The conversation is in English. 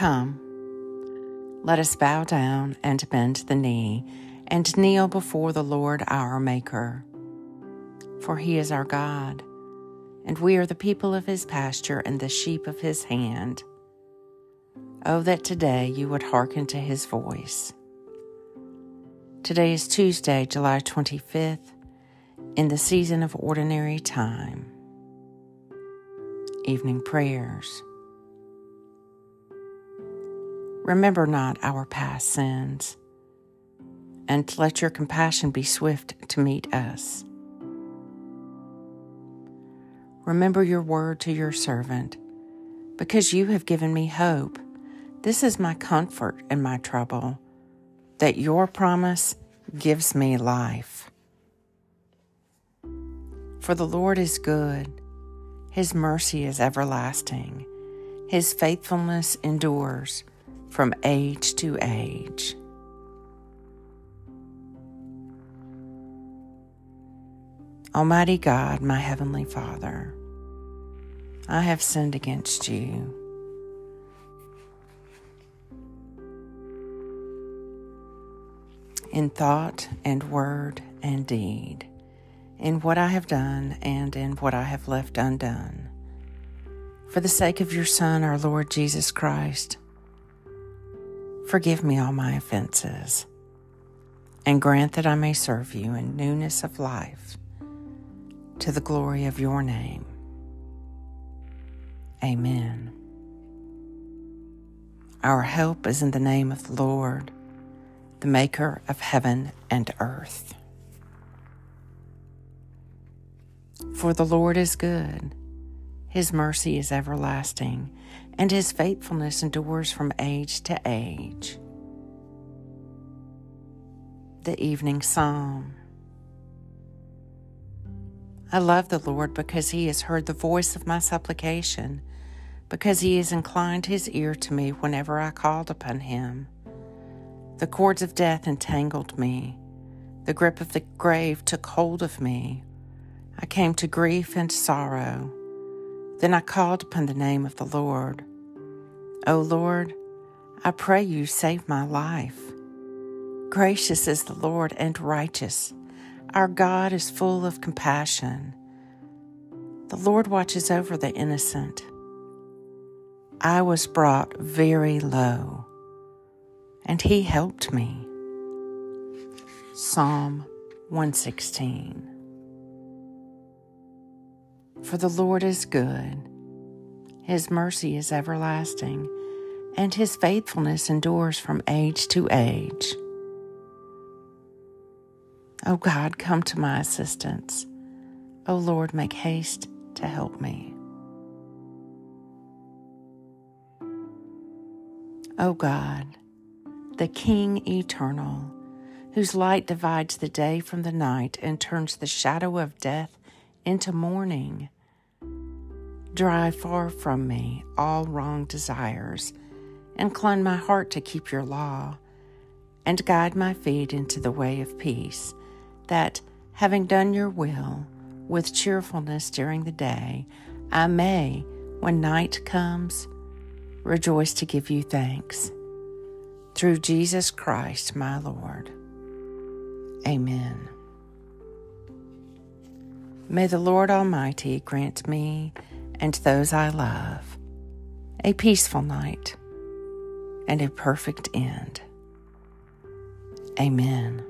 Come, let us bow down and bend the knee and kneel before the Lord our Maker. For he is our God, and we are the people of his pasture and the sheep of his hand. Oh, that today you would hearken to his voice. Today is Tuesday, July 25th, in the season of ordinary time. Evening prayers. Remember not our past sins, and let your compassion be swift to meet us. Remember your word to your servant, because you have given me hope. This is my comfort in my trouble, that your promise gives me life. For the Lord is good, his mercy is everlasting, his faithfulness endures from age to age. Almighty God, my Heavenly Father, I have sinned against you. In thought and word and deed, in what I have done and in what I have left undone. For the sake of your Son, our Lord Jesus Christ, Forgive me all my offenses, and grant that I may serve you in newness of life to the glory of your name. Amen. Our help is in the name of the Lord, the Maker of heaven and earth. For the Lord is good, His mercy is everlasting and his faithfulness endures from age to age. The Evening Psalm. I love the Lord because he has heard the voice of my supplication, because he has inclined his ear to me whenever I called upon him. The cords of death entangled me, the grip of the grave took hold of me. I came to grief and sorrow. Then I called upon the name of the Lord. O Lord, I pray you save my life. Gracious is the Lord and righteous. Our God is full of compassion. The Lord watches over the innocent. I was brought very low, and he helped me. Psalm 116 For the Lord is good his mercy is everlasting, and his faithfulness endures from age to age. O God, come to my assistance. O Lord, make haste to help me. O God, the King eternal, whose light divides the day from the night and turns the shadow of death into morning Drive far from me all wrong desires. Incline my heart to keep your law, and guide my feet into the way of peace, that, having done your will, with cheerfulness during the day, I may, when night comes, rejoice to give you thanks. Through Jesus Christ, my Lord. Amen. May the Lord Almighty grant me and those I love a peaceful night and a perfect end. Amen.